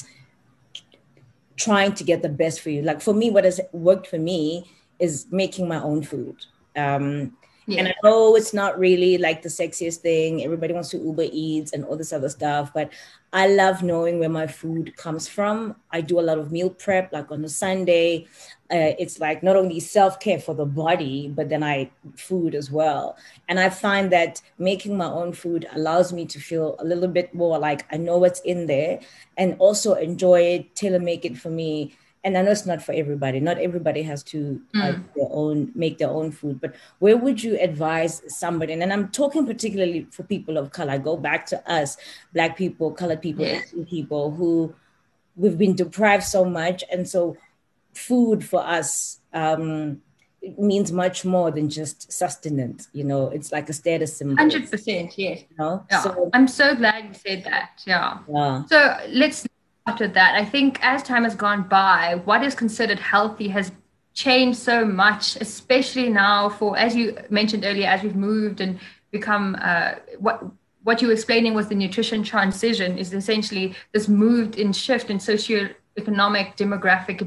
trying to get the best for you. Like for me, what has worked for me is making my own food. Um, And I know it's not really like the sexiest thing. Everybody wants to Uber Eats and all this other stuff, but I love knowing where my food comes from. I do a lot of meal prep, like on a Sunday. Uh, it's like not only self care for the body, but then I food as well. And I find that making my own food allows me to feel a little bit more like I know what's in there and also enjoy it, tailor make it for me. And I know it's not for everybody. Not everybody has to uh, Mm. their own make their own food. But where would you advise somebody? And I'm talking particularly for people of color. I go back to us, black people, colored people, Yeah. Asian people who we've been deprived so much, and so food for us um, it means much more than just sustenance. You know, it's like a status symbol. Hundred percent, yes. You know, Yeah. so I'm so glad you said that. Yeah. yeah, So let's with that. I think as time has gone by, what is considered healthy has changed so much, especially now for, as you mentioned earlier, as we've moved and become uh, what what you were explaining was the nutrition transition is essentially this moved in shift in socioeconomic, demographic,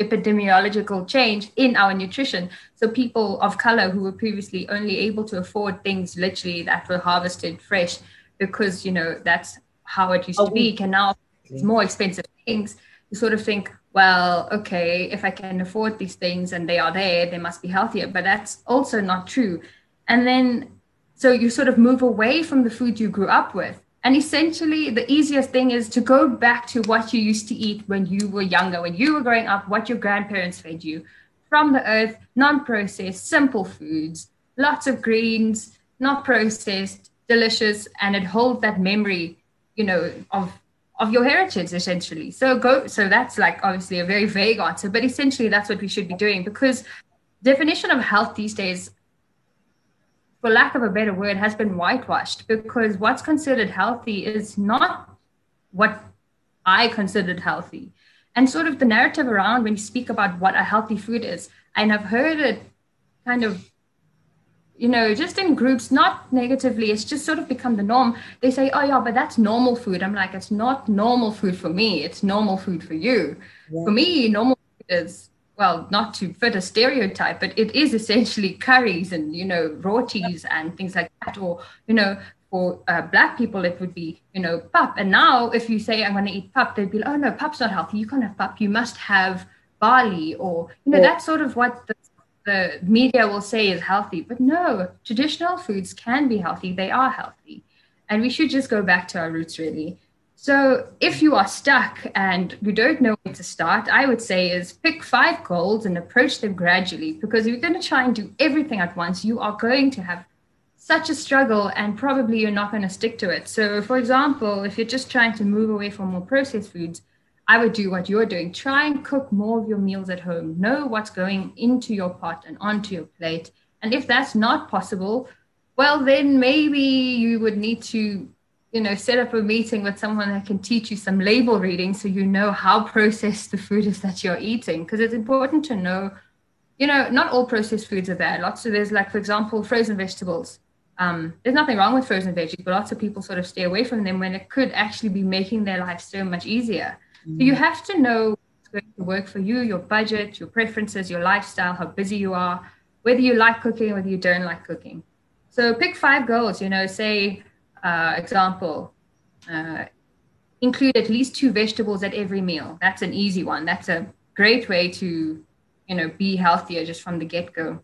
epidemiological change in our nutrition. So people of color who were previously only able to afford things literally that were harvested fresh because you know that's how it used Oh, to be can now it's more expensive things you sort of think well okay if i can afford these things and they are there they must be healthier but that's also not true. And then so you sort of move away from the food you grew up with. And essentially the easiest thing is to go back to what you used to eat when you were younger when you were growing up what your grandparents fed you. From the earth non-processed simple foods lots of greens not processed delicious and it holds that memory you know of of your heritage essentially. So go so that's like obviously a very vague answer but essentially that's what we should be doing because definition of health these days for lack of a better word has been whitewashed because what's considered healthy is not what i considered healthy. And sort of the narrative around when you speak about what a healthy food is and i've heard it kind of you know, just in groups, not negatively, it's just sort of become the norm. They say, oh, yeah, but that's normal food. I'm like, it's not normal food for me. It's normal food for you. Yeah. For me, normal food is, well, not to fit a stereotype, but it is essentially curries and, you know, rotis and things like that. Or, you know, for uh, black people, it would be, you know, pap. And now if you say, I'm going to eat pap, they'd be like, oh, no, pap's not healthy. You can't have pap. You must have barley or, you know, Yeah. that's sort of what the the media will say is healthy, but no, traditional foods can be healthy. They are healthy. And we should just go back to our roots, really. So if you are stuck and you don't know where to start, I would say is pick five goals and approach them gradually because if you're going to try and do everything at once, you are going to have such a struggle and probably you're not going to stick to it. So, for example, if you're just trying to move away from more processed foods, I would do what you're doing. Try and cook more of your meals at home. Know what's going into your pot and onto your plate. And if that's not possible, well, then maybe you would need to, you know, set up a meeting with someone that can teach you some label reading so you know how processed the food is that you're eating. Because it's important to know, you know, not all processed foods are bad. Lots of there's like, for example, frozen vegetables. Um, there's nothing wrong with frozen veggies, but lots of people sort of stay away from them when it could actually be making their life so much easier. So you have to know what's going to work for you, your budget, your preferences, your lifestyle, how busy you are, whether you like cooking, whether you don't like cooking. So pick five goals, you know, say, uh, example, uh, include at least two vegetables at every meal. That's an easy one. That's a great way to, you know, be healthier just from the get-go.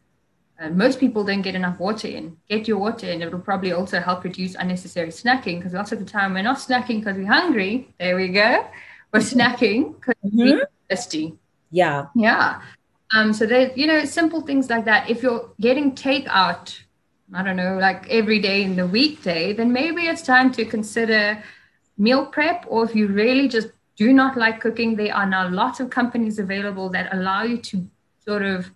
Uh, most people don't get enough water in. Get your water in. It'll probably also help reduce unnecessary snacking because lots of the time we're not snacking because we're hungry. There we go. We're snacking because we're thirsty. yeah, Yeah. Um, so there's, you know, simple things like that. If you're getting takeout, I don't know, like every day in the weekday, then maybe it's time to consider meal prep. Or if you really just do not like cooking, there are now lots of companies available that allow you to sort of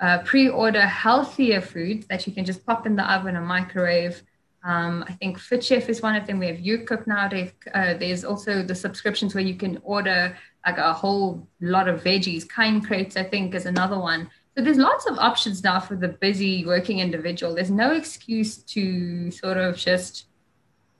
uh, pre-order healthier foods that you can just pop in the oven or microwave. Um, I think FitChef is one of them. We have UCOOK now. Uh, there's also the subscriptions where you can order like a whole lot of veggies. Kind Crates, I think, is another one. So there's lots of options now for the busy working individual. There's no excuse to sort of just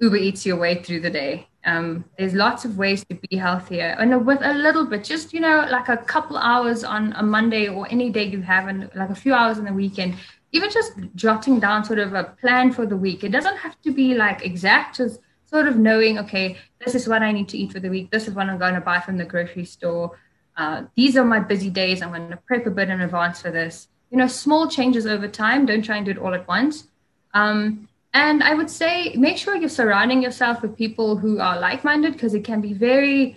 Uber Eats your way through the day. Um, there's lots of ways to be healthier, and with a little bit, just you know, like a couple hours on a Monday or any day you have, and like a few hours on the weekend, even just jotting down sort of a plan for the week. It doesn't have to be like exact, just sort of knowing, okay, this is what I need to eat for the week. This is what I'm going to buy from the grocery store. Uh, these are my busy days. I'm going to prep a bit in advance for this. You know, small changes over time. Don't try and do it all at once. Um, and I would say make sure you're surrounding yourself with people who are like minded because it can be very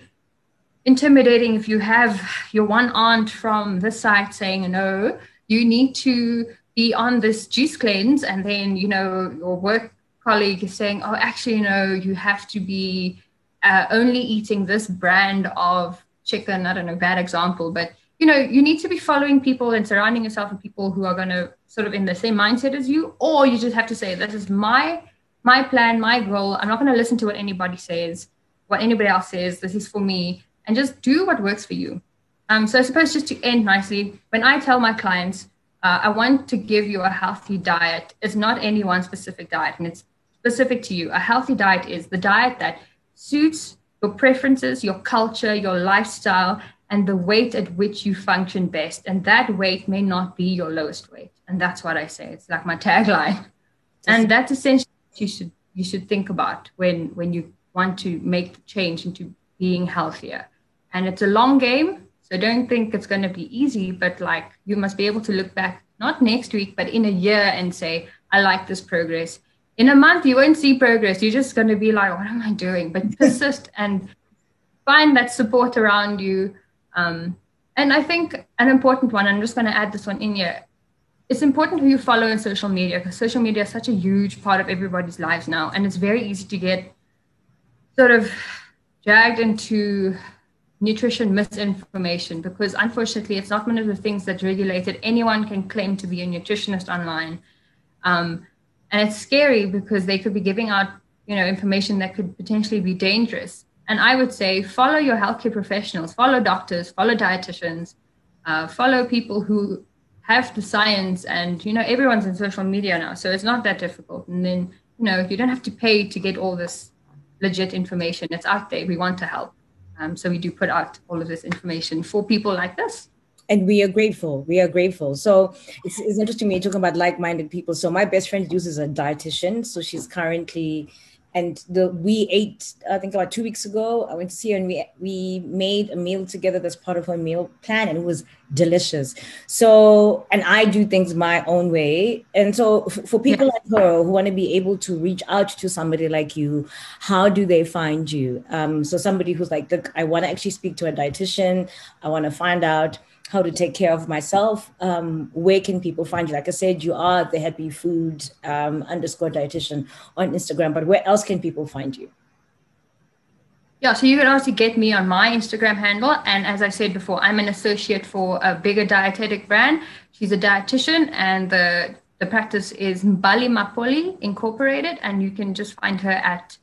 intimidating if you have your one aunt from this site saying no you need to be on this juice cleanse and then you know your work colleague is saying oh actually you know you have to be uh, only eating this brand of chicken. I don't know bad example but you know you need to be following people and surrounding yourself with people who are going to sort of in the same mindset as you or you just have to say this is my my plan my goal. I'm not going to listen to what anybody says what anybody else says. This is for me and just do what works for you. Um, so i suppose just to end nicely when i tell my clients uh, i want to give you a healthy diet. It's not any one specific diet and it's specific to you. A healthy diet is the diet that suits your preferences your culture your lifestyle and the weight at which you function best. And that weight may not be your lowest weight. And that's what i say. It's like my tagline. And that's essentially you should you should think about when when you want to make the change into being healthier. And it's a long game so don't think it's going to be easy but like you must be able to look back not next week but in a year and say i like this progress. In a month you won't see progress. You're just going to be like what am i doing? But persist and find that support around you. Um, and i think an important one i'm just going to add this one in here it's important who you follow on social media because social media is such a huge part of everybody's lives now and it's very easy to get sort of dragged into nutrition misinformation because unfortunately it's not one of the things that's regulated anyone can claim to be a nutritionist online. Um, and it's scary because they could be giving out you know information that could potentially be dangerous. And i would say follow your healthcare professionals follow doctors follow dietitians uh, follow people who have the science and you know everyone's in social media now so it's not that difficult. And then you know you don't have to pay to get all this legit information. It's out there. We want to help um, so we do put out all of this information for people like this and we are grateful. We are grateful. So it's, it's interesting me talking about like-minded people. So my best friend uses a dietitian. So she's currently and the we ate i think about two weeks ago i went to see her and we we made a meal together that's part of her meal plan and it was delicious so and i do things my own way and so f- for people yeah. like her who want to be able to reach out to somebody like you how do they find you um, so somebody who's like look i want to actually speak to a dietitian i want to find out how to take care of myself, um, where can people find you? Like I said, you are the happy food um, underscore dietitian on Instagram, but where else can people find you? Yeah, so you can also get me on my Instagram handle. And as I said before, I'm an associate for a bigger dietetic brand. She's a dietitian, and the the practice is Mbali Mapoli Incorporated, and you can just find her at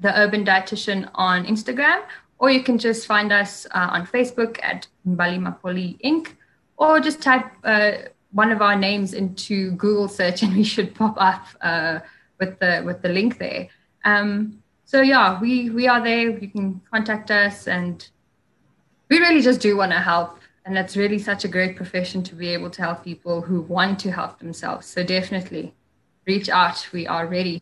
the Urban Dietitian on Instagram, or you can just find us uh, on Facebook at Mbali Mapoli Inc. Or just type uh, one of our names into Google search and we should pop up uh, with the with the link there. Um, so yeah, we we are there. You can contact us, and we really just do want to help. And it's really such a great profession to be able to help people who want to help themselves. So definitely reach out. We are ready.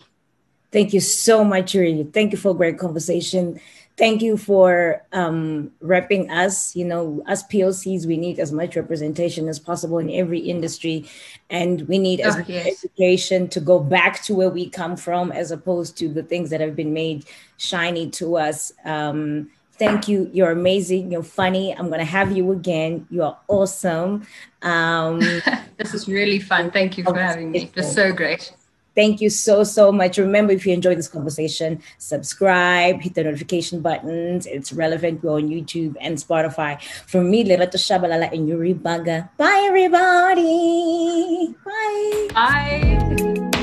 Thank you so much, Yuri. Thank you for a great conversation thank you for um, repping us. You know, as POCs, we need as much representation as possible in every industry, and we need as oh, much yes. education to go back to where we come from, as opposed to the things that have been made shiny to us. Um, thank you. You're amazing. You're funny. I'm gonna have you again. You are awesome. Um, this is really fun. Thank you for having me. It was so great. Thank you so, so much. Remember, if you enjoyed this conversation, subscribe, hit the notification buttons. It's relevant. We're on YouTube and Spotify. For me, Lerato Shabalala and Yuri Baga. Bye, everybody. Bye. Bye.